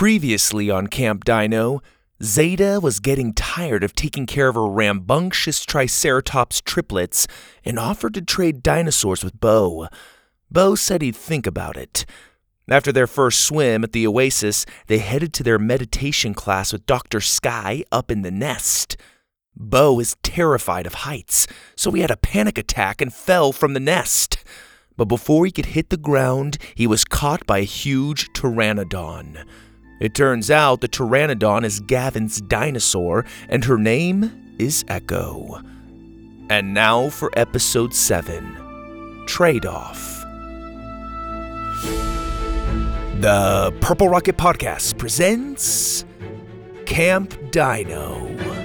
Previously on Camp Dino, Zada was getting tired of taking care of her rambunctious Triceratops triplets and offered to trade dinosaurs with Bo. Bo said he'd think about it. After their first swim at the oasis, they headed to their meditation class with Dr. Sky up in the nest. Bo is terrified of heights, so he had a panic attack and fell from the nest. But before he could hit the ground, he was caught by a huge pteranodon. It turns out the pteranodon is Gavin's dinosaur, and her name is Echo. And now for episode 7 Trade Off. The Purple Rocket Podcast presents Camp Dino.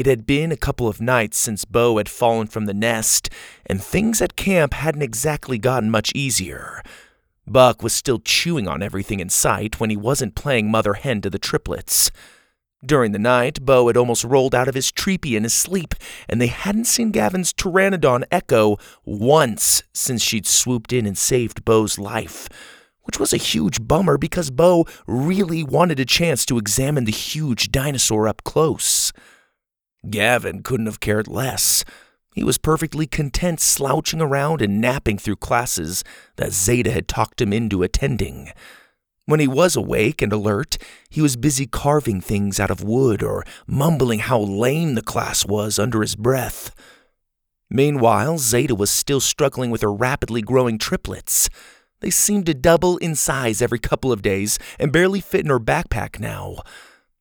It had been a couple of nights since Bo had fallen from the nest, and things at camp hadn't exactly gotten much easier. Buck was still chewing on everything in sight when he wasn't playing mother hen to the triplets. During the night, Bo had almost rolled out of his treepie in his sleep, and they hadn't seen Gavin's pteranodon Echo once since she'd swooped in and saved Bo's life, which was a huge bummer because Bo really wanted a chance to examine the huge dinosaur up close. Gavin couldn't have cared less. He was perfectly content slouching around and napping through classes that Zada had talked him into attending. When he was awake and alert, he was busy carving things out of wood or mumbling how lame the class was under his breath. Meanwhile, Zada was still struggling with her rapidly growing triplets. They seemed to double in size every couple of days and barely fit in her backpack now.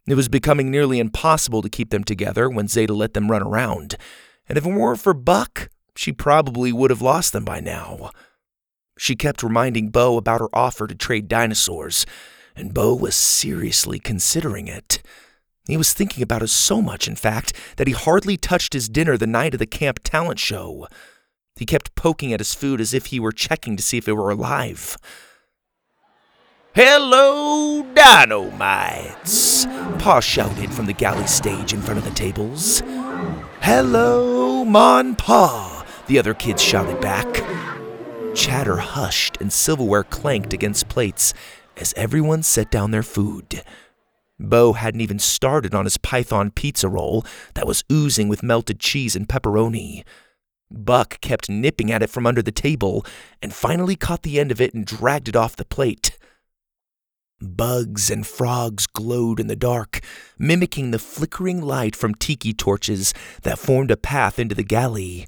It was becoming nearly impossible to keep them together when Zada let them run around, and if it weren't for Buck, she probably would have lost them by now. She kept reminding Bo about her offer to trade dinosaurs, and Bo was seriously considering it. He was thinking about it so much, in fact, that he hardly touched his dinner the night of the camp talent show. He kept poking at his food as if he were checking to see if it were alive. Hello, Dino-mites! Pa shouted from the galley stage in front of the tables. Hello, Mon Pa! The other kids shouted back. Chatter hushed and silverware clanked against plates as everyone set down their food. Bo hadn't even started on his python pizza roll that was oozing with melted cheese and pepperoni. Buck kept nipping at it from under the table and finally caught the end of it and dragged it off the plate. Bugs and frogs glowed in the dark, mimicking the flickering light from tiki torches that formed a path into the galley.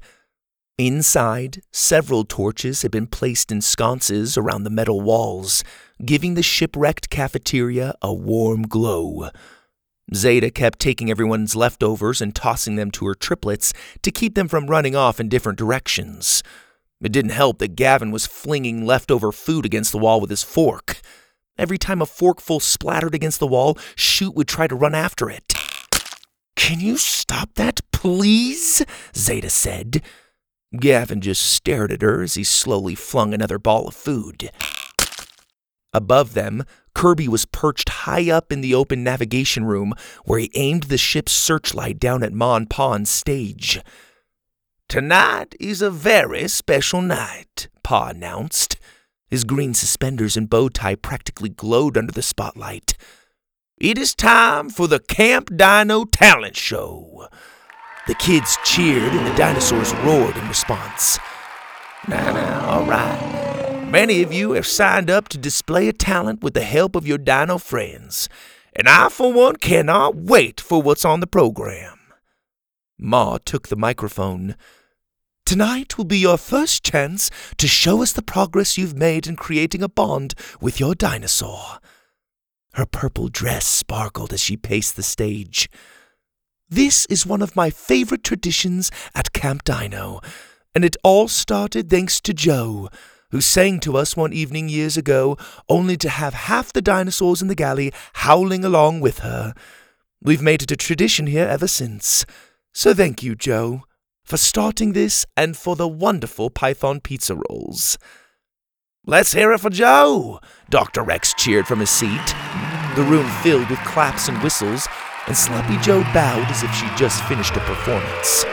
Inside, several torches had been placed in sconces around the metal walls, giving the shipwrecked cafeteria a warm glow. Zada kept taking everyone's leftovers and tossing them to her triplets to keep them from running off in different directions. It didn't help that Gavin was flinging leftover food against the wall with his fork. Every time a forkful splattered against the wall, Shoot would try to run after it. Can you stop that, please? Zada said. Gavin just stared at her as he slowly flung another ball of food. Above them, Kirby was perched high up in the open navigation room where he aimed the ship's searchlight down at Mon Pa's stage. Tonight is a very special night, Pa announced. His green suspenders and bow tie practically glowed under the spotlight. It is time for the Camp Dino Talent Show. The kids cheered and the dinosaurs roared in response. Now, now, all right. Many of you have signed up to display a talent with the help of your dino friends, and I, for one, cannot wait for what's on the program. Ma took the microphone. Tonight will be your first chance to show us the progress you've made in creating a bond with your dinosaur. Her purple dress sparkled as she paced the stage. This is one of my favorite traditions at Camp Dino, and it all started thanks to Joe, who sang to us one evening years ago, only to have half the dinosaurs in the galley howling along with her. We've made it a tradition here ever since. So thank you, Joe, for starting this and for the wonderful Python pizza rolls. Let's hear it for Joe! Dr. Rex cheered from his seat. The room filled with claps and whistles, and Sloppy Joe bowed as if she'd just finished a performance.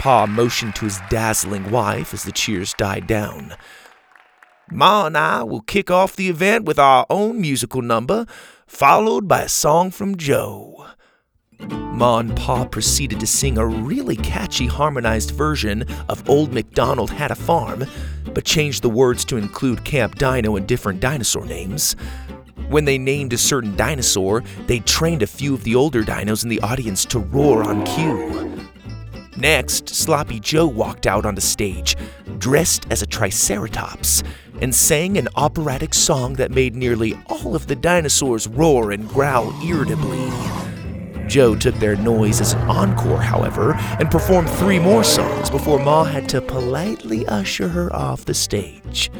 Pa motioned to his dazzling wife as the cheers died down. Ma and I will kick off the event with our own musical number, followed by a song from Joe. Ma and Pa proceeded to sing a really catchy harmonized version of Old MacDonald Had a Farm, but changed the words to include Camp Dino and different dinosaur names. When they named a certain dinosaur, they trained a few of the older dinos in the audience to roar on cue. Next, Sloppy Joe walked out on the stage, dressed as a Triceratops, and sang an operatic song that made nearly all of the dinosaurs roar and growl irritably. Joe took their noise as an encore, however, and performed three more songs before Ma had to politely usher her off the stage.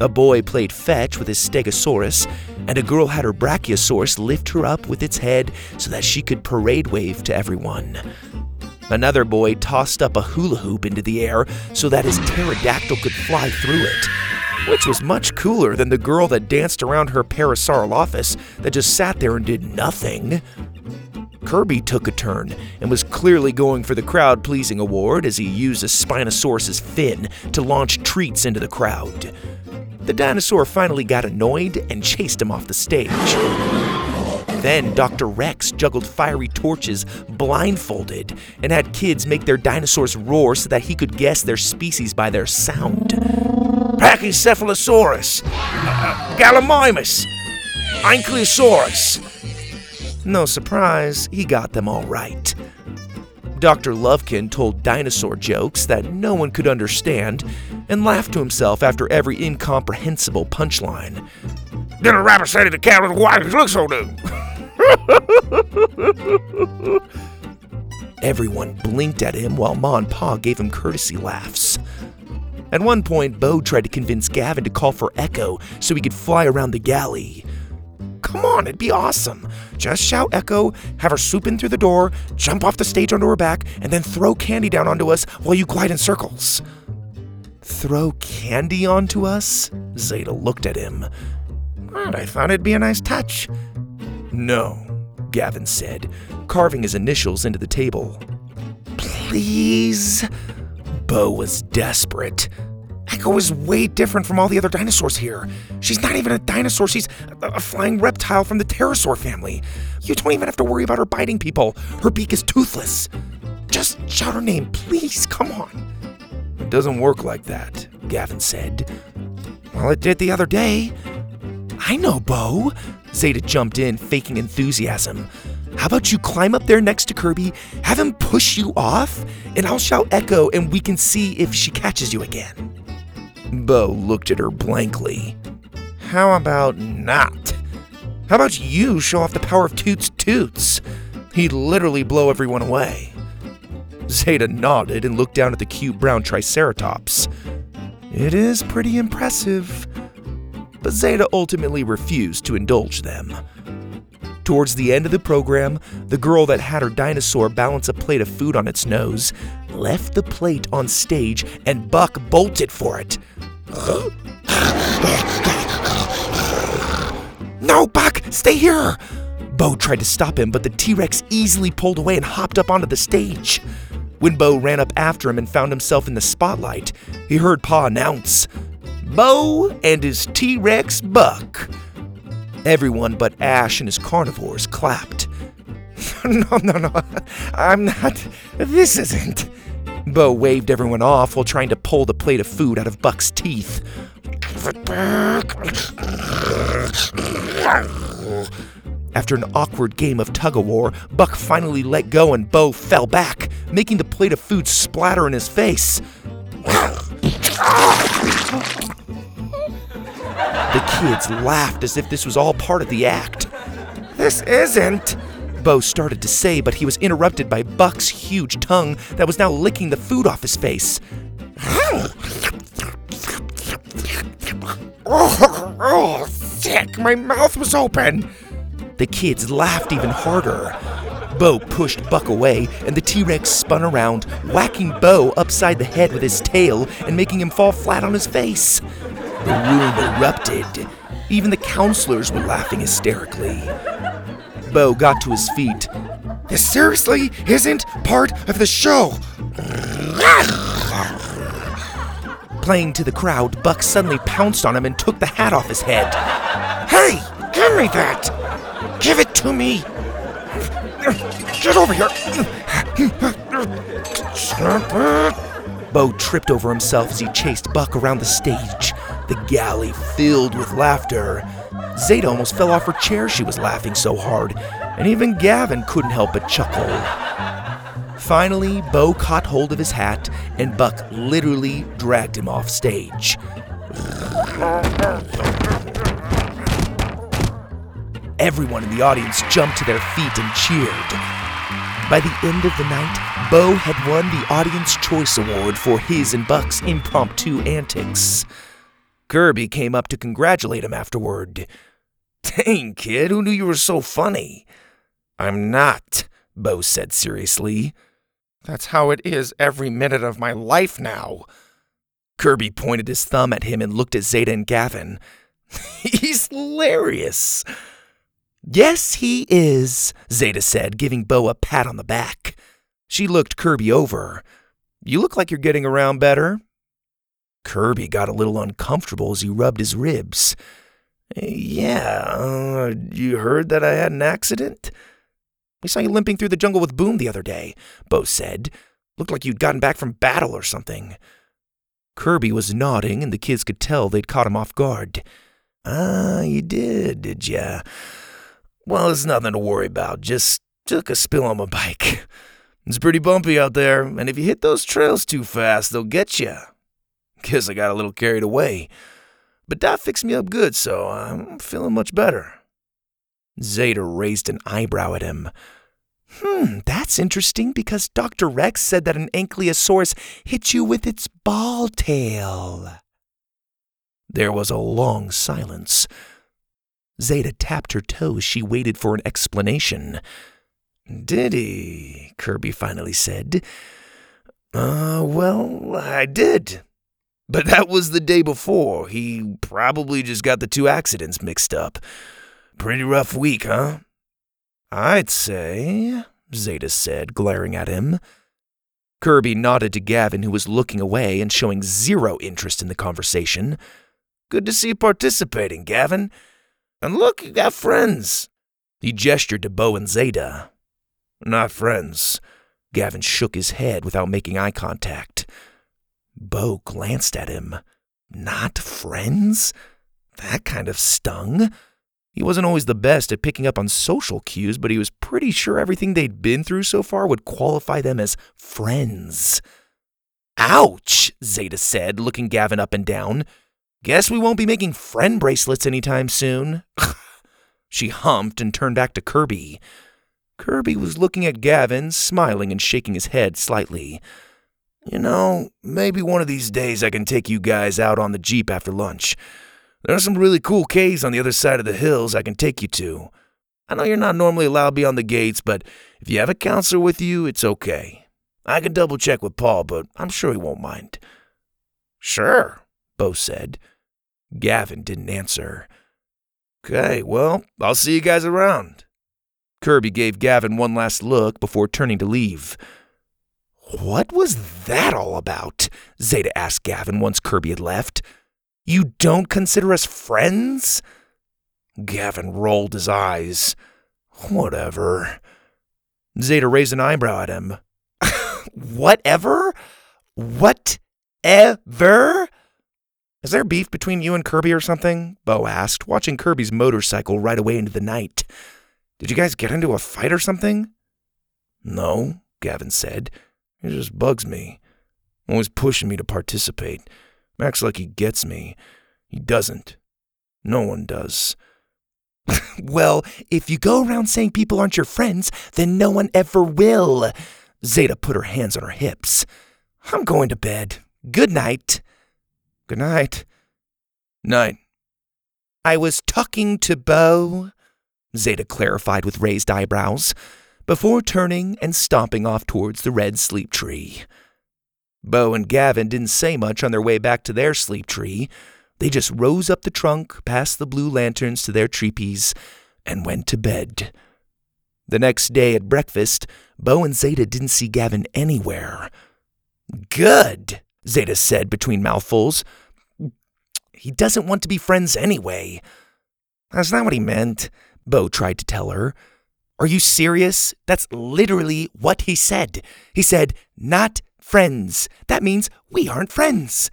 A boy played fetch with his Stegosaurus, and a girl had her Brachiosaurus lift her up with its head so that she could parade wave to everyone. Another boy tossed up a hula hoop into the air so that his pterodactyl could fly through it, which was much cooler than the girl that danced around her Parasaurolophus that just sat there and did nothing. Kirby took a turn and was clearly going for the crowd pleasing award as he used a Spinosaurus's fin to launch treats into the crowd. The dinosaur finally got annoyed and chased him off the stage. Then Dr. Rex juggled fiery torches blindfolded and had kids make their dinosaurs roar so that he could guess their species by their sound. Pachycephalosaurus, uh, Gallimimus, Ankylosaurus. No surprise, he got them all right. Dr. Lovekin told dinosaur jokes that no one could understand and laughed to himself after every incomprehensible punchline. Then a rabbit said to the cat, Why does it look so new? Everyone blinked at him while Ma and Pa gave him courtesy laughs. At one point, Bo tried to convince Gavin to call for Echo so he could fly around the galley. Come on, it'd be awesome. Just shout Echo, have her swoop in through the door, jump off the stage onto her back, and then throw candy down onto us while you glide in circles. Throw candy onto us? Zada looked at him. I thought it'd be a nice touch. No, Gavin said, carving his initials into the table. Please? Bo was desperate. Echo is way different from all the other dinosaurs here. She's not even a dinosaur, she's a flying reptile from the pterosaur family. You don't even have to worry about her biting people. Her beak is toothless. Just shout her name, please, come on. It doesn't work like that, Gavin said. Well, it did the other day. I know, Bo, Zada jumped in, faking enthusiasm. How about you climb up there next to Kirby, have him push you off, and I'll shout Echo and we can see if she catches you again? Bo looked at her blankly. How about not? How about you show off the power of Toots Toots? He'd literally blow everyone away. Zada nodded and looked down at the cute brown Triceratops. It is pretty impressive but Zada ultimately refused to indulge them. Towards the end of the program, the girl that had her dinosaur balance a plate of food on its nose left the plate on stage and Buck bolted for it. no, Buck, stay here! Bo tried to stop him, but the T Rex easily pulled away and hopped up onto the stage. When Bo ran up after him and found himself in the spotlight, he heard Pa announce, Bo and his T Rex Buck. Everyone but Ash and his carnivores clapped. no, no, no, I'm not. This isn't. Bo waved everyone off while trying to pull the plate of food out of Buck's teeth. After an awkward game of tug of war, Buck finally let go and Bo fell back, making the plate of food splatter in his face. The kids laughed as if this was all part of the act. This isn't. Bo started to say, but he was interrupted by Buck's huge tongue that was now licking the food off his face. Oh, oh, sick. My mouth was open. The kids laughed even harder. Bo pushed Buck away, and the T Rex spun around, whacking Bo upside the head with his tail and making him fall flat on his face. The room erupted. Even the counselors were laughing hysterically. Bo got to his feet. This seriously isn't part of the show. Playing to the crowd, Buck suddenly pounced on him and took the hat off his head. Hey, give me that! Give it to me! Get over here! Bo tripped over himself as he chased Buck around the stage, the galley filled with laughter. Zada almost fell off her chair, she was laughing so hard, and even Gavin couldn't help but chuckle. Finally, Bo caught hold of his hat, and Buck literally dragged him off stage. Everyone in the audience jumped to their feet and cheered. By the end of the night, Bo had won the Audience Choice Award for his and Buck's impromptu antics. Kirby came up to congratulate him afterward. Dang, kid, who knew you were so funny? I'm not, Bo said seriously. That's how it is every minute of my life now. Kirby pointed his thumb at him and looked at Zada and Gavin. He's hilarious. Yes, he is, Zada said, giving Bo a pat on the back. She looked Kirby over. You look like you're getting around better. Kirby got a little uncomfortable as he rubbed his ribs. Yeah, uh, you heard that I had an accident? We saw you limping through the jungle with Boom the other day, Bo said. Looked like you'd gotten back from battle or something. Kirby was nodding, and the kids could tell they'd caught him off guard. Ah, you did, did ya? Well, it's nothing to worry about. Just took a spill on my bike. It's pretty bumpy out there, and if you hit those trails too fast, they'll get you. Guess I got a little carried away. But that fixed me up good, so I'm feeling much better. Zada raised an eyebrow at him. Hmm, that's interesting because Dr. Rex said that an ankylosaurus hit you with its ball tail. There was a long silence. Zada tapped her toes. She waited for an explanation. Did he? Kirby finally said. Uh, well, I did. But that was the day before. He probably just got the two accidents mixed up. Pretty rough week, huh? I'd say, Zada said, glaring at him. Kirby nodded to Gavin, who was looking away and showing zero interest in the conversation. Good to see you participating, Gavin. And look, you got friends. He gestured to Bo and Zada. Not friends. Gavin shook his head without making eye contact. Bo glanced at him. Not friends? That kind of stung. He wasn't always the best at picking up on social cues, but he was pretty sure everything they'd been through so far would qualify them as friends. Ouch, Zada said, looking Gavin up and down. Guess we won't be making friend bracelets anytime soon. she humped and turned back to Kirby. Kirby was looking at Gavin, smiling and shaking his head slightly. You know, maybe one of these days I can take you guys out on the Jeep after lunch. There are some really cool caves on the other side of the hills I can take you to. I know you're not normally allowed beyond the gates, but if you have a counselor with you, it's okay. I can double check with Paul, but I'm sure he won't mind. Sure, Bo said. Gavin didn't answer. Okay, well, I'll see you guys around. Kirby gave Gavin one last look before turning to leave. What was that all about? Zada asked Gavin once Kirby had left. You don't consider us friends? Gavin rolled his eyes. Whatever. Zada raised an eyebrow at him. Whatever? Whatever? Is there beef between you and Kirby or something? Bo asked, watching Kirby's motorcycle ride away into the night. Did you guys get into a fight or something? No, Gavin said. He just bugs me. Always pushing me to participate. Acts like he gets me. He doesn't. No one does. well, if you go around saying people aren't your friends, then no one ever will. Zada put her hands on her hips. I'm going to bed. Good night. Good night. Night. I was talking to Bo, Zada clarified with raised eyebrows, before turning and stomping off towards the red sleep tree. Bo and Gavin didn't say much on their way back to their sleep tree. They just rose up the trunk past the blue lanterns to their treepies and went to bed. The next day at breakfast, Bo and Zada didn't see Gavin anywhere. Good, Zada said between mouthfuls. He doesn't want to be friends anyway. That's not what he meant, Bo tried to tell her. Are you serious? That's literally what he said. He said, not friends. That means we aren't friends.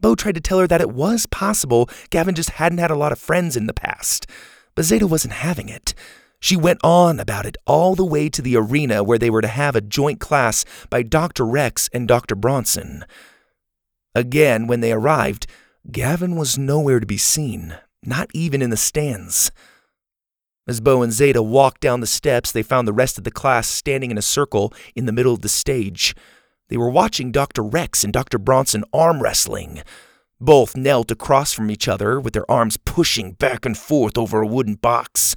Bo tried to tell her that it was possible Gavin just hadn't had a lot of friends in the past. But Zada wasn't having it. She went on about it all the way to the arena where they were to have a joint class by Dr. Rex and Dr. Bronson. Again, when they arrived, Gavin was nowhere to be seen, not even in the stands. As Bo and Zada walked down the steps, they found the rest of the class standing in a circle in the middle of the stage. They were watching Dr. Rex and Dr. Bronson arm wrestling. Both knelt across from each other with their arms pushing back and forth over a wooden box.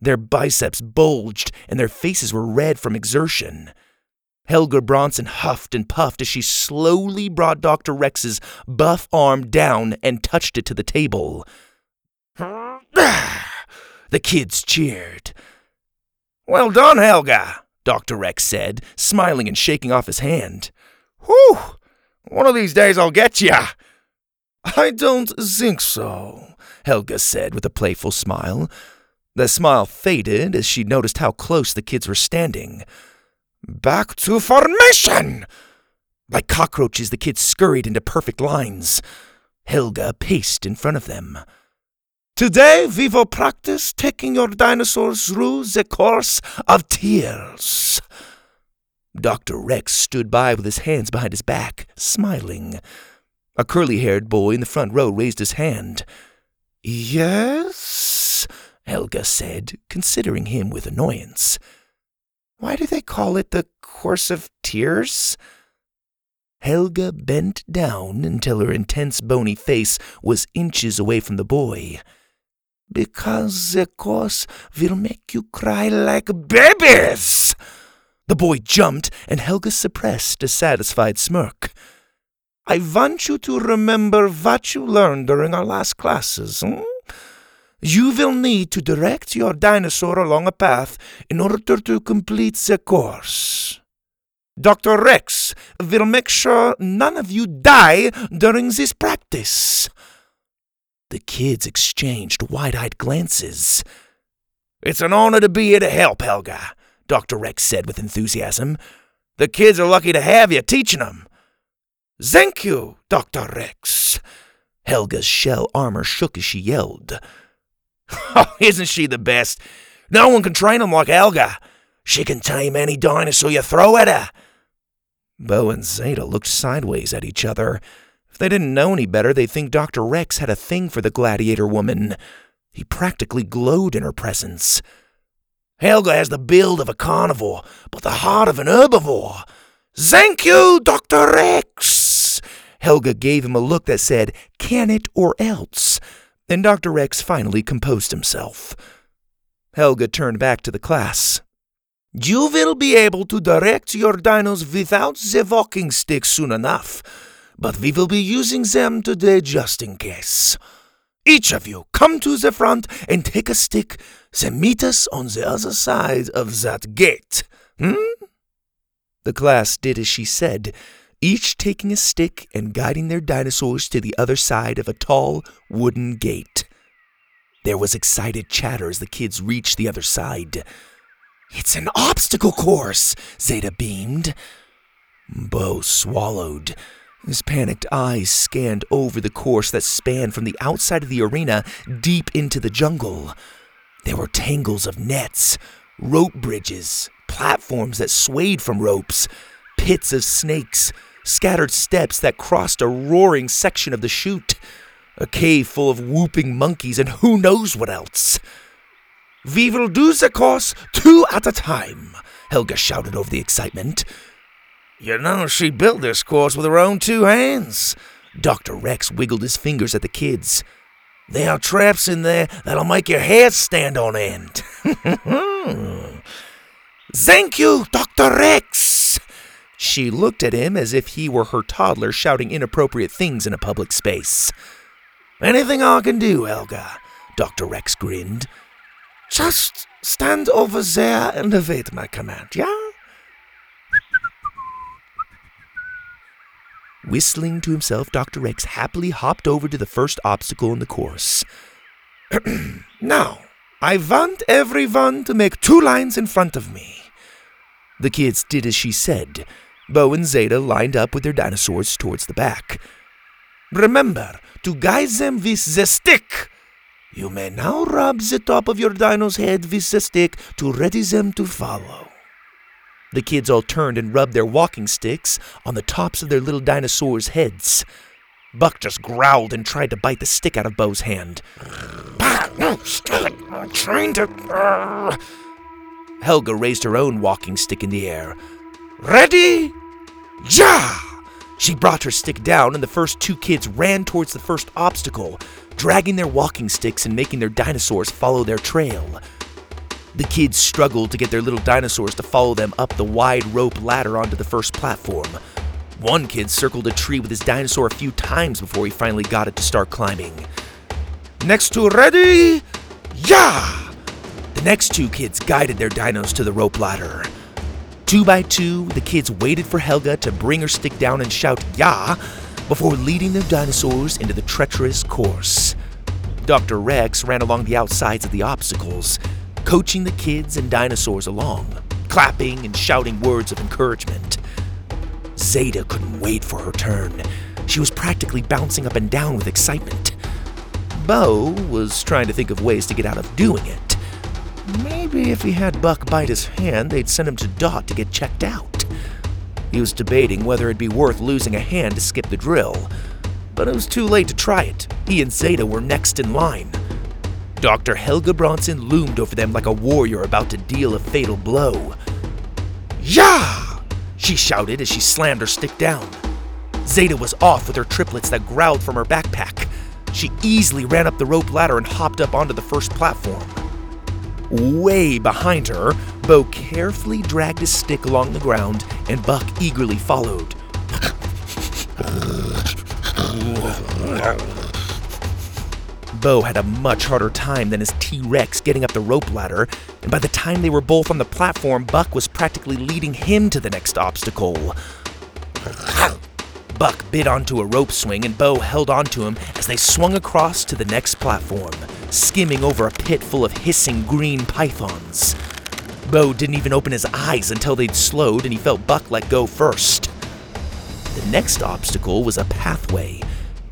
Their biceps bulged and their faces were red from exertion. Helga Bronson huffed and puffed as she slowly brought Dr. Rex's buff arm down and touched it to the table. the kids cheered. Well done, Helga, Dr. Rex said, smiling and shaking off his hand. Whew! One of these days I'll get ya. I don't think so, Helga said with a playful smile. The smile faded as she noticed how close the kids were standing. Back to formation! Like cockroaches, the kids scurried into perfect lines. Helga paced in front of them. Today we will practice taking your dinosaurs through the course of tears. Dr. Rex stood by with his hands behind his back, smiling. A curly haired boy in the front row raised his hand. Yes? Helga said, considering him with annoyance. Why do they call it the Course of Tears? Helga bent down until her intense bony face was inches away from the boy. Because the course will make you cry like babies! The boy jumped, and Helga suppressed a satisfied smirk. I want you to remember what you learned during our last classes. Hmm? You will need to direct your dinosaur along a path in order to complete the course. Dr. Rex will make sure none of you die during this practice. The kids exchanged wide eyed glances. It's an honor to be here to help, Helga, Dr. Rex said with enthusiasm. The kids are lucky to have you teaching them. Thank you, Dr. Rex. Helga's shell armor shook as she yelled. Oh, isn't she the best? No one can train 'em like Helga. She can tame any dinosaur you throw at her. Bo and Zada looked sideways at each other. They didn't know any better, they'd think Dr. Rex had a thing for the gladiator woman. He practically glowed in her presence. Helga has the build of a carnivore, but the heart of an herbivore. Thank you, Dr. Rex. Helga gave him a look that said, Can it or else? and Dr. Rex finally composed himself. Helga turned back to the class. You will be able to direct your dinos without the walking stick soon enough, but we will be using them today just in case. Each of you come to the front and take a stick, then meet us on the other side of that gate. Hmm? The class did as she said, each taking a stick and guiding their dinosaurs to the other side of a tall wooden gate. There was excited chatter as the kids reached the other side. It's an obstacle course, Zada beamed. Bo swallowed. His panicked eyes scanned over the course that spanned from the outside of the arena deep into the jungle. There were tangles of nets, rope bridges, platforms that swayed from ropes, pits of snakes, scattered steps that crossed a roaring section of the chute, a cave full of whooping monkeys, and who knows what else. We will do the course two at a time, Helga shouted over the excitement. You know, she built this course with her own two hands. Dr. Rex wiggled his fingers at the kids. There are traps in there that'll make your hair stand on end. Thank you, Dr. Rex. She looked at him as if he were her toddler shouting inappropriate things in a public space. Anything I can do, Elga, Dr. Rex grinned. Just stand over there and await my command, yeah? Whistling to himself, Dr. Rex happily hopped over to the first obstacle in the course. now, I want everyone to make two lines in front of me. The kids did as she said. Bo and Zada lined up with their dinosaurs towards the back. Remember to guide them with the stick. You may now rub the top of your dino's head with the stick to ready them to follow. The kids all turned and rubbed their walking sticks on the tops of their little dinosaurs' heads. Buck just growled and tried to bite the stick out of Bo's hand. No, stop it. I'm trying to. Uh... Helga raised her own walking stick in the air. Ready? Ja! She brought her stick down, and the first two kids ran towards the first obstacle, dragging their walking sticks and making their dinosaurs follow their trail. The kids struggled to get their little dinosaurs to follow them up the wide rope ladder onto the first platform. One kid circled a tree with his dinosaur a few times before he finally got it to start climbing. Next two ready? Yeah! The next two kids guided their dinos to the rope ladder. Two by two, the kids waited for Helga to bring her stick down and shout, "Ya!" before leading their dinosaurs into the treacherous course. Dr. Rex ran along the outsides of the obstacles, coaching the kids and dinosaurs along, clapping and shouting words of encouragement. Zada couldn't wait for her turn. She was practically bouncing up and down with excitement. Bo was trying to think of ways to get out of doing it. Maybe if he had Buck bite his hand, they'd send him to Dot to get checked out. He was debating whether it'd be worth losing a hand to skip the drill, but it was too late to try it. He and Zada were next in line. Dr. Helga Bronson loomed over them like a warrior about to deal a fatal blow. Yeah! She shouted as she slammed her stick down. Zada was off with her triplets that growled from her backpack. She easily ran up the rope ladder and hopped up onto the first platform. Way behind her, Bo carefully dragged his stick along the ground, and Buck eagerly followed. Bo had a much harder time than his T Rex getting up the rope ladder, and by the time they were both on the platform, Buck was practically leading him to the next obstacle. Buck bit onto a rope swing, and Bo held onto him as they swung across to the next platform, skimming over a pit full of hissing green pythons. Bo didn't even open his eyes until they'd slowed, and he felt Buck let go first. The next obstacle was a pathway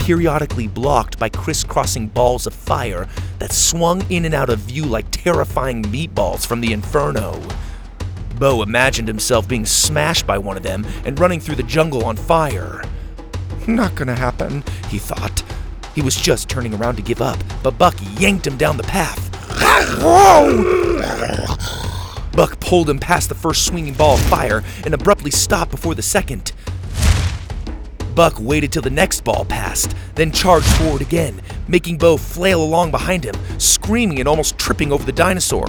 periodically blocked by crisscrossing balls of fire that swung in and out of view like terrifying meatballs from the inferno. Bo imagined himself being smashed by one of them and running through the jungle on fire. Not gonna happen, he thought. He was just turning around to give up, but Buck yanked him down the path. Buck pulled him past the first swinging ball of fire and abruptly stopped before the second. Buck waited till the next ball passed, then charged forward again, making Bo flail along behind him, screaming and almost tripping over the dinosaur.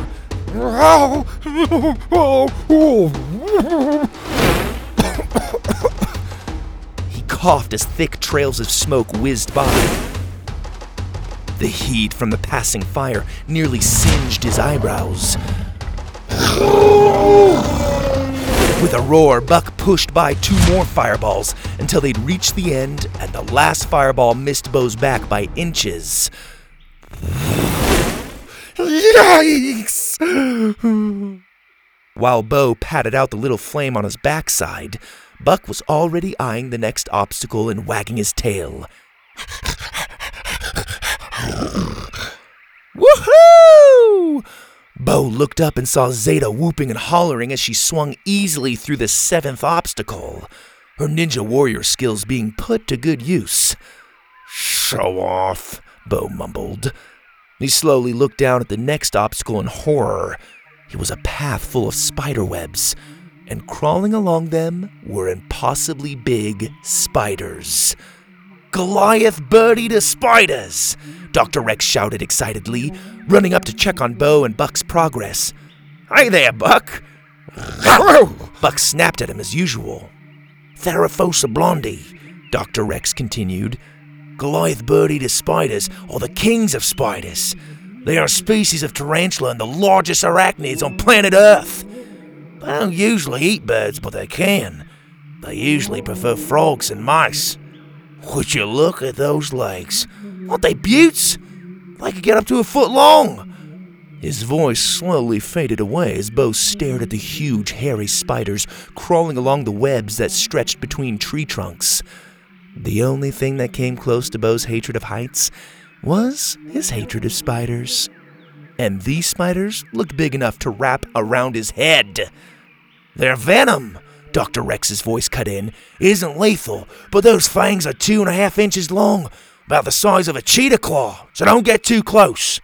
he coughed as thick trails of smoke whizzed by. The heat from the passing fire nearly singed his eyebrows. With a roar, Buck pushed by two more fireballs until they'd reached the end, and the last fireball missed Bo's back by inches. Yikes! While Bo patted out the little flame on his backside, Buck was already eyeing the next obstacle and wagging his tail. Woohoo! Bo looked up and saw Zada whooping and hollering as she swung easily through the seventh obstacle, her ninja warrior skills being put to good use. Show off, Bo mumbled. He slowly looked down at the next obstacle in horror. It was a path full of spider webs, and crawling along them were impossibly big spiders. Goliath birdeater spiders! Dr. Rex shouted excitedly, running up to check on Bo and Buck's progress. Hi there, Buck! Buck snapped at him as usual. Theraphosa blondi, Dr. Rex continued. Goliath birdeater spiders are the kings of spiders. They are a species of tarantula and the largest arachnids on planet Earth. They don't usually eat birds, but they can. They usually prefer frogs and mice. Would you look at those legs? Aren't they buttes? They could get up to a foot long. His voice slowly faded away as Bo stared at the huge, hairy spiders crawling along the webs that stretched between tree trunks. The only thing that came close to Bo's hatred of heights was his hatred of spiders. And these spiders looked big enough to wrap around his head. Their venom, Dr. Rex's voice cut in, isn't lethal, but those fangs are two and a half inches long, about the size of a cheetah claw, so don't get too close.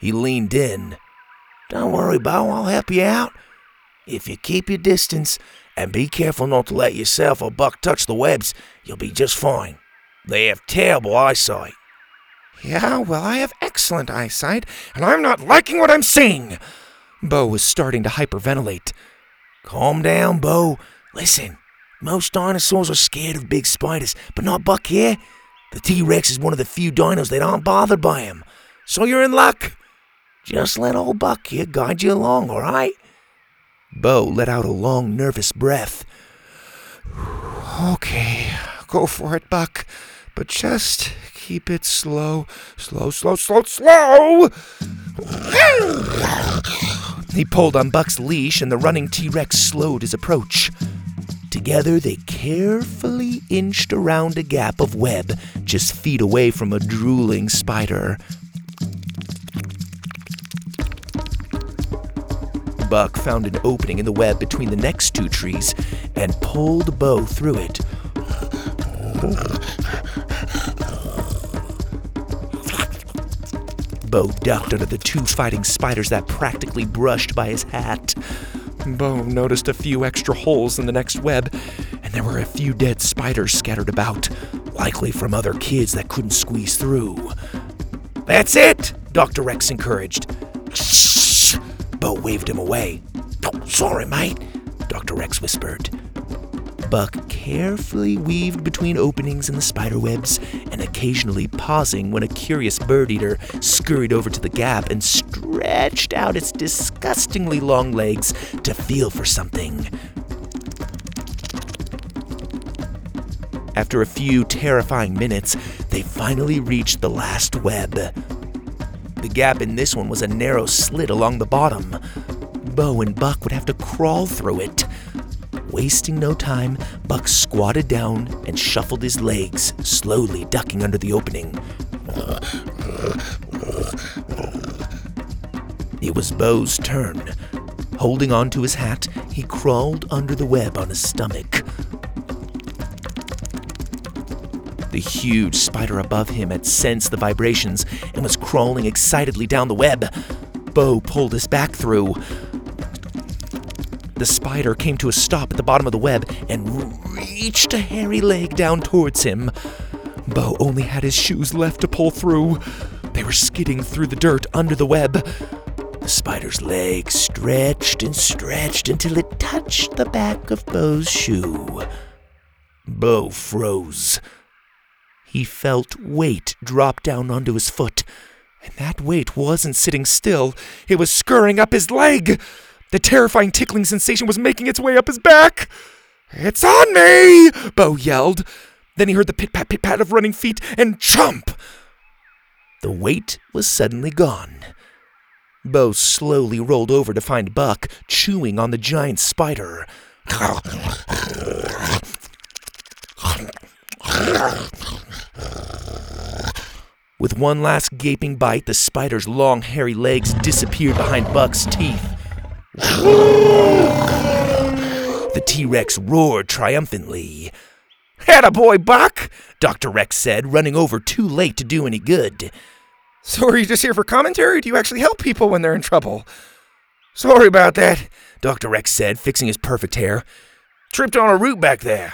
He leaned in. Don't worry, Bo, I'll help you out. If you keep your distance and be careful not to let yourself or Buck touch the webs, you'll be just fine. They have terrible eyesight. Yeah, well, I have excellent eyesight, and I'm not liking what I'm seeing. Bo was starting to hyperventilate. Calm down, Bo. Listen, most dinosaurs are scared of big spiders, but not Buck here. The T Rex is one of the few dinos that aren't bothered by him. So you're in luck. Just let old Buck here guide you along, all right? Bo let out a long, nervous breath. Okay, go for it, Buck. But just keep it slow. Slow, slow, slow, slow! He pulled on Buck's leash, and the running T Rex slowed his approach. Together, they carefully inched around a gap of web just feet away from a drooling spider. Buck found an opening in the web between the next two trees and pulled Bo through it. Bo ducked under the two fighting spiders that practically brushed by his hat. Bo noticed a few extra holes in the next web, and there were a few dead spiders scattered about, likely from other kids that couldn't squeeze through. That's it, Dr. Rex encouraged. Shh! Bo waved him away. Oh, sorry, mate, Dr. Rex whispered. Buck carefully weaved between openings in the spider webs and occasionally pausing when a curious bird eater scurried over to the gap and stretched out its disgustingly long legs to feel for something. After a few terrifying minutes, they finally reached the last web. The gap in this one was a narrow slit along the bottom. Bo and Buck would have to crawl through it. Wasting no time, Buck squatted down and shuffled his legs, slowly ducking under the opening. It was Bo's turn. Holding on to his hat, he crawled under the web on his stomach. The huge spider above him had sensed the vibrations and was crawling excitedly down the web. Bo pulled his back through. The spider came to a stop at the bottom of the web and reached a hairy leg down towards him. Bo only had his shoes left to pull through. They were skidding through the dirt under the web. The spider's leg stretched and stretched until it touched the back of Bo's shoe. Bo froze. He felt weight drop down onto his foot, and that weight wasn't sitting still, it was scurrying up his leg. The terrifying tickling sensation was making its way up his back. It's on me! Bo yelled. Then he heard the pit pat pit pat of running feet and chomp! The weight was suddenly gone. Bo slowly rolled over to find Buck chewing on the giant spider. With one last gaping bite, the spider's long, hairy legs disappeared behind Buck's teeth. the T Rex roared triumphantly. boy, Buck! Dr. Rex said, running over too late to do any good. So are you just here for commentary? do you actually help people when they're in trouble? Sorry about that, Dr. Rex said, fixing his perfect hair. Tripped on a root back there.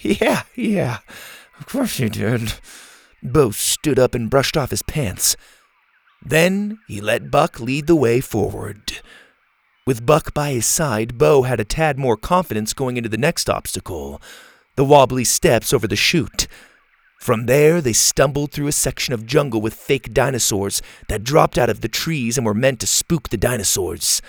Yeah, yeah, of course you did. Bo stood up and brushed off his pants. Then he let Buck lead the way forward. With Buck by his side, Bo had a tad more confidence going into the next obstacle the wobbly steps over the chute. From there, they stumbled through a section of jungle with fake dinosaurs that dropped out of the trees and were meant to spook the dinosaurs.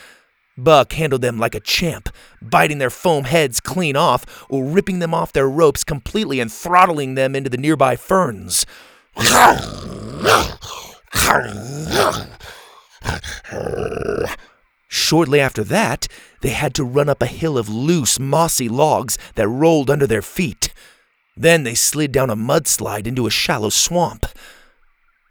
Buck handled them like a champ, biting their foam heads clean off or ripping them off their ropes completely and throttling them into the nearby ferns. Shortly after that, they had to run up a hill of loose, mossy logs that rolled under their feet. Then they slid down a mudslide into a shallow swamp.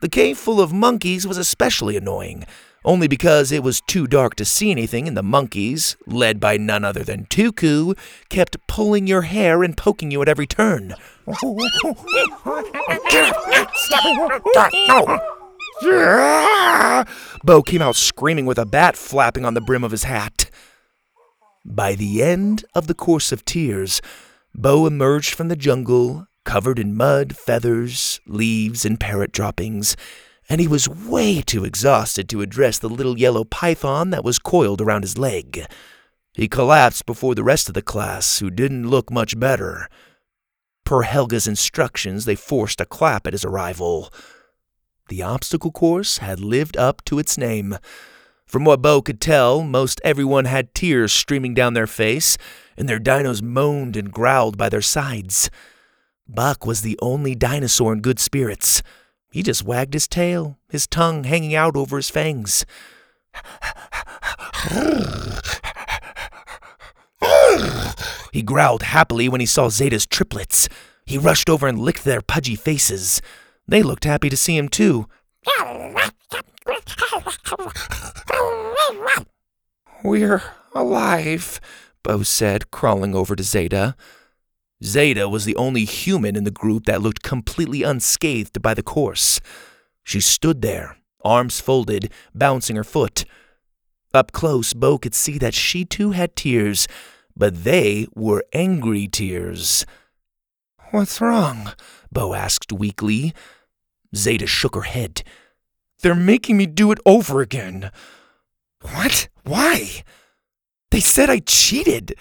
The cave full of monkeys was especially annoying, only because it was too dark to see anything, and the monkeys, led by none other than Tuku, kept pulling your hair and poking you at every turn. Bo came out screaming with a bat flapping on the brim of his hat. By the end of the course of tears, Bo emerged from the jungle, covered in mud, feathers, leaves, and parrot droppings, and he was way too exhausted to address the little yellow python that was coiled around his leg. He collapsed before the rest of the class, who didn't look much better. Per Helga's instructions, they forced a clap at his arrival. The obstacle course had lived up to its name. From what Bo could tell, most everyone had tears streaming down their face, and their dinos moaned and growled by their sides. Buck was the only dinosaur in good spirits. He just wagged his tail, his tongue hanging out over his fangs. he growled happily when he saw Zada's triplets. He rushed over and licked their pudgy faces. They looked happy to see him, too. We're alive, Bo said, crawling over to Zada. Zada was the only human in the group that looked completely unscathed by the course. She stood there, arms folded, bouncing her foot. Up close, Bo could see that she too had tears, but they were angry tears. What's wrong? Bo asked weakly. Zada shook her head. They're making me do it over again. What? Why? They said I cheated.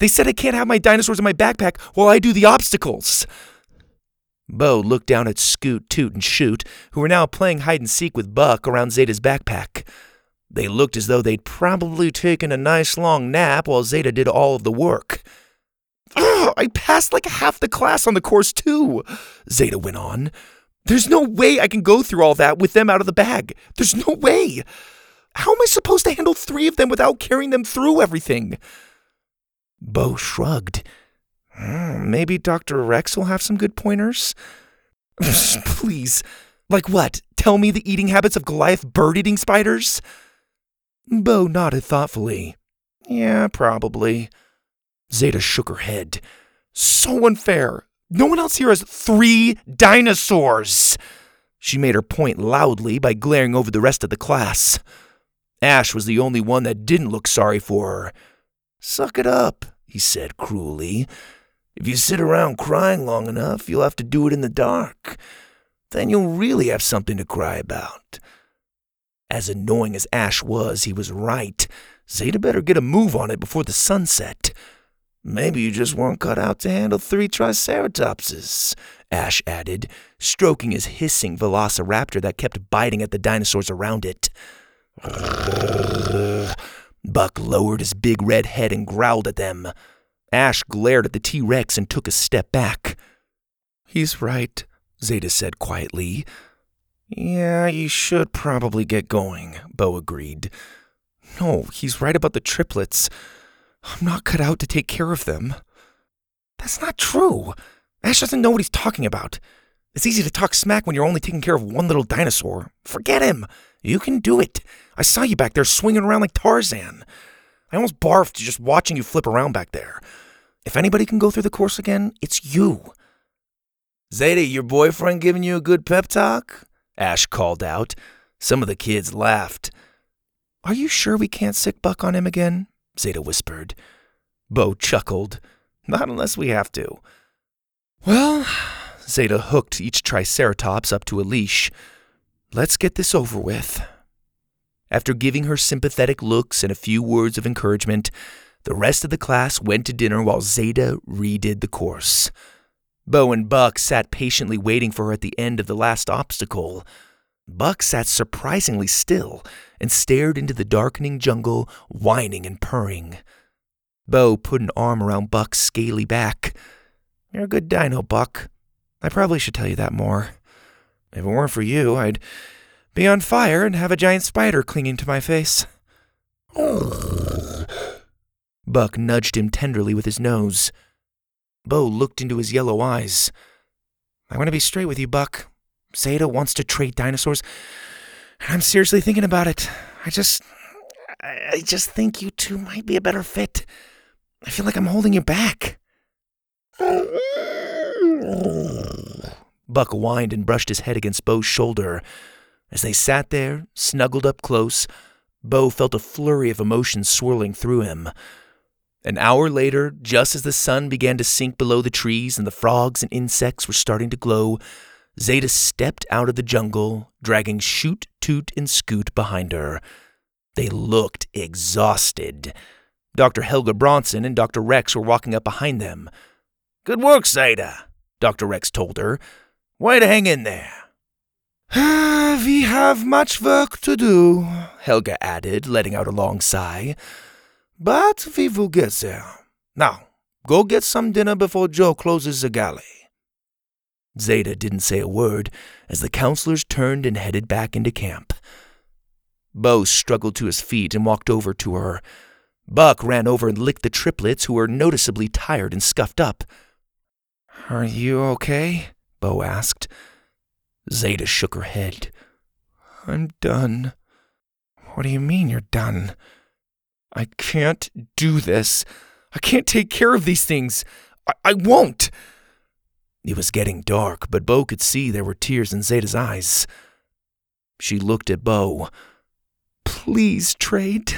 They said I can't have my dinosaurs in my backpack while I do the obstacles. Bo looked down at Scoot, Toot, and Shoot, who were now playing hide and seek with Buck around Zada's backpack. They looked as though they'd probably taken a nice long nap while Zada did all of the work. Ugh, I passed like half the class on the course, too, Zada went on. There's no way I can go through all that with them out of the bag. There's no way. How am I supposed to handle three of them without carrying them through everything? Bo shrugged. Hmm, maybe Dr. Rex will have some good pointers? Please. Like what? Tell me the eating habits of Goliath bird eating spiders? Bo nodded thoughtfully. Yeah, probably. Zada shook her head. So unfair. No one else here has three dinosaurs. She made her point loudly by glaring over the rest of the class. Ash was the only one that didn't look sorry for her. Suck it up, he said cruelly. If you sit around crying long enough, you'll have to do it in the dark. Then you'll really have something to cry about. As annoying as Ash was, he was right. Zada better get a move on it before the sun set. Maybe you just weren't cut out to handle three Triceratopses, Ash added, stroking his hissing velociraptor that kept biting at the dinosaurs around it. Buck lowered his big red head and growled at them. Ash glared at the T Rex and took a step back. He's right, Zada said quietly. Yeah, you should probably get going, Bo agreed. No, he's right about the triplets. I'm not cut out to take care of them. That's not true. Ash doesn't know what he's talking about. It's easy to talk smack when you're only taking care of one little dinosaur. Forget him. You can do it. I saw you back there swinging around like Tarzan. I almost barfed just watching you flip around back there. If anybody can go through the course again, it's you. Zada, your boyfriend giving you a good pep talk? Ash called out. Some of the kids laughed. Are you sure we can't sick Buck on him again? Zada whispered. Bo chuckled. Not unless we have to. Well, Zada hooked each Triceratops up to a leash. Let's get this over with. After giving her sympathetic looks and a few words of encouragement, the rest of the class went to dinner while Zada redid the course. Bo and Buck sat patiently waiting for her at the end of the last obstacle. Buck sat surprisingly still and stared into the darkening jungle, whining and purring. Bo put an arm around Buck's scaly back. You're a good dino, Buck. I probably should tell you that more. If it weren't for you, I'd be on fire and have a giant spider clinging to my face. Buck nudged him tenderly with his nose. Bo looked into his yellow eyes. I want to be straight with you, Buck. Zada wants to trade dinosaurs, and I'm seriously thinking about it. I just. I just think you two might be a better fit. I feel like I'm holding you back. Buck whined and brushed his head against Bo's shoulder. As they sat there, snuggled up close, Bo felt a flurry of emotions swirling through him. An hour later, just as the sun began to sink below the trees and the frogs and insects were starting to glow, Zada stepped out of the jungle, dragging Shoot, Toot, and Scoot behind her. They looked exhausted. Dr. Helga Bronson and Dr. Rex were walking up behind them. Good work, Zada, Dr. Rex told her. Way to hang in there. we have much work to do, Helga added, letting out a long sigh. But we will get there. Now, go get some dinner before Joe closes the galley. Zada didn't say a word as the counselors turned and headed back into camp. Bo struggled to his feet and walked over to her. Buck ran over and licked the triplets, who were noticeably tired and scuffed up. Are you okay? Bo asked. Zada shook her head. I'm done. What do you mean you're done? I can't do this. I can't take care of these things. I, I won't. It was getting dark, but Bo could see there were tears in Zada's eyes. She looked at Bo. Please trade.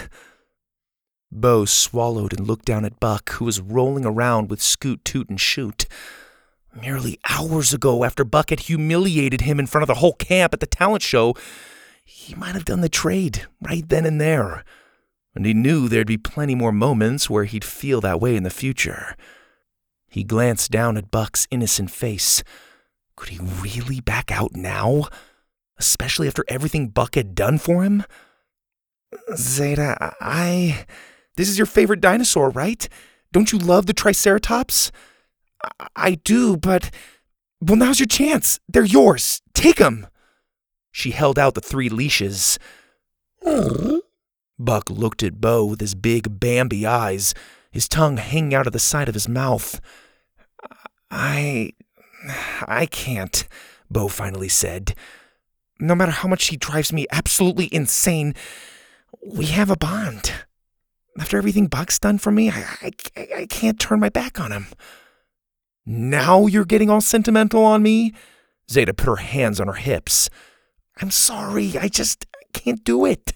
Bo swallowed and looked down at Buck, who was rolling around with Scoot, Toot, and Shoot. Merely hours ago, after Buck had humiliated him in front of the whole camp at the talent show, he might have done the trade right then and there. And he knew there'd be plenty more moments where he'd feel that way in the future. He glanced down at Buck's innocent face. Could he really back out now? Especially after everything Buck had done for him? Zada, I. This is your favorite dinosaur, right? Don't you love the Triceratops? I, do, but. Well, now's your chance. They're yours. Take them. She held out the three leashes. Buck looked at Bo with his big Bambi eyes, his tongue hanging out of the side of his mouth. I. I can't, Bo finally said. No matter how much he drives me absolutely insane, we have a bond. After everything Buck's done for me, I, I, I can't turn my back on him. Now you're getting all sentimental on me? Zada put her hands on her hips. I'm sorry, I just can't do it.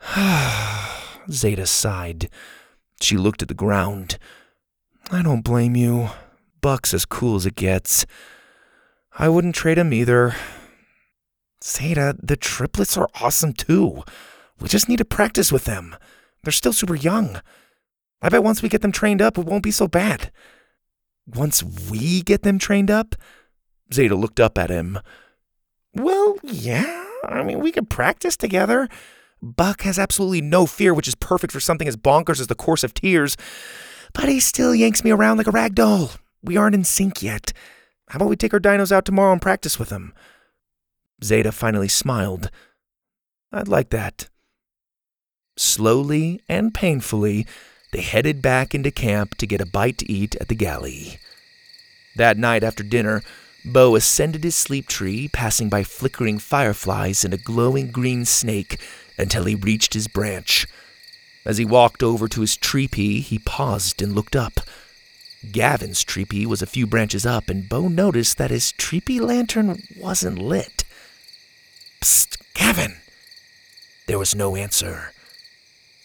Zada sighed. She looked at the ground. I don't blame you. Buck's as cool as it gets. I wouldn't trade him either. Zada, the triplets are awesome too. We just need to practice with them. They're still super young. I bet once we get them trained up, it won't be so bad. Once we get them trained up? Zada looked up at him. Well, yeah. I mean, we could practice together. Buck has absolutely no fear, which is perfect for something as bonkers as the Course of Tears. But he still yanks me around like a rag doll. We aren't in sync yet. How about we take our dinos out tomorrow and practice with them? Zada finally smiled. I'd like that. Slowly and painfully, they headed back into camp to get a bite to eat at the galley. That night after dinner, Bo ascended his sleep tree, passing by flickering fireflies and a glowing green snake until he reached his branch. As he walked over to his tree he paused and looked up. Gavin's tree was a few branches up, and Bo noticed that his tree lantern wasn't lit. Psst, Gavin! There was no answer.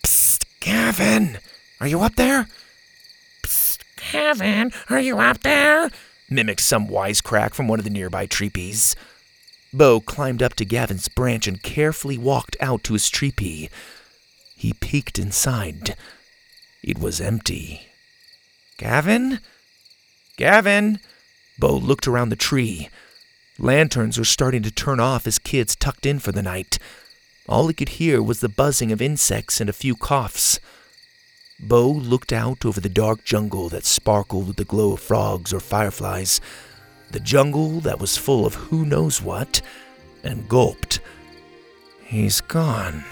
Psst, Gavin! Are you up there? Psst, Gavin! Are you up there? mimicked some wisecrack from one of the nearby treepees. Bo climbed up to Gavin's branch and carefully walked out to his treepee. He peeked inside. It was empty. Gavin? Gavin? Bo looked around the tree. Lanterns were starting to turn off as kids tucked in for the night. All he could hear was the buzzing of insects and a few coughs. Bo looked out over the dark jungle that sparkled with the glow of frogs or fireflies, the jungle that was full of who knows what, and gulped. He's gone.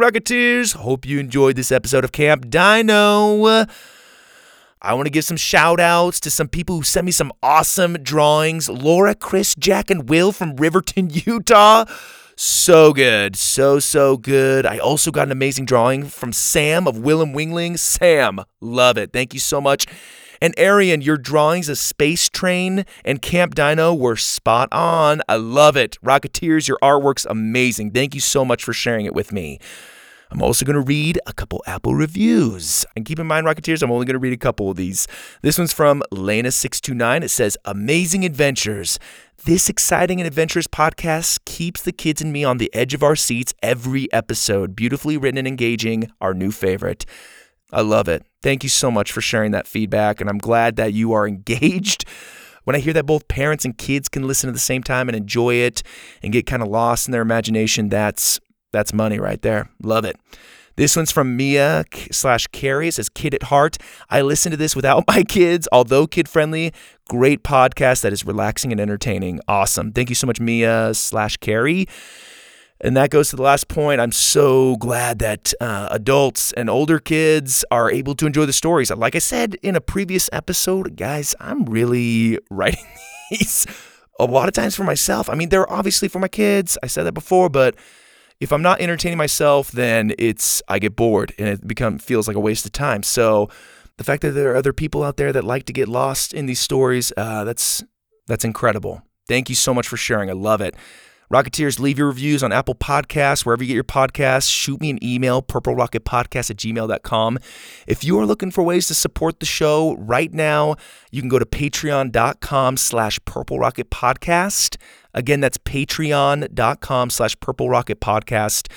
Rocketeers! Hope you enjoyed this episode of Camp Dino. I want to give some shout outs to some people who sent me some awesome drawings Laura, Chris, Jack, and Will from Riverton, Utah. So good. So, so good. I also got an amazing drawing from Sam of Willem Wingling. Sam, love it. Thank you so much. And Arian, your drawings of Space Train and Camp Dino were spot on. I love it. Rocketeers, your artwork's amazing. Thank you so much for sharing it with me. I'm also going to read a couple Apple reviews. And keep in mind, Rocketeers, I'm only going to read a couple of these. This one's from Lena629. It says, Amazing adventures. This exciting and adventurous podcast keeps the kids and me on the edge of our seats every episode. Beautifully written and engaging, our new favorite. I love it. Thank you so much for sharing that feedback, and I'm glad that you are engaged. When I hear that both parents and kids can listen at the same time and enjoy it and get kind of lost in their imagination, that's that's money right there. Love it. This one's from Mia slash Carrie. Says, Kid at Heart. I listen to this without my kids, although kid friendly. Great podcast that is relaxing and entertaining. Awesome. Thank you so much, Mia slash Carrie. And that goes to the last point. I'm so glad that uh, adults and older kids are able to enjoy the stories. Like I said in a previous episode, guys, I'm really writing these a lot of times for myself. I mean, they're obviously for my kids. I said that before, but if I'm not entertaining myself, then it's I get bored and it become feels like a waste of time. So the fact that there are other people out there that like to get lost in these stories, uh, that's that's incredible. Thank you so much for sharing. I love it. Rocketeers, leave your reviews on Apple Podcasts, wherever you get your podcasts. Shoot me an email, purplerocketpodcast at gmail.com. If you are looking for ways to support the show right now, you can go to patreon.com slash purplerocketpodcast. Again, that's patreon.com slash purplerocketpodcast.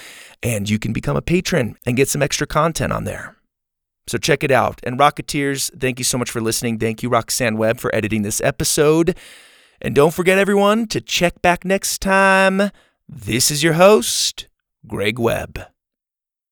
And you can become a patron and get some extra content on there. So check it out. And Rocketeers, thank you so much for listening. Thank you, Roxanne Webb, for editing this episode. And don't forget, everyone, to check back next time. This is your host, Greg Webb.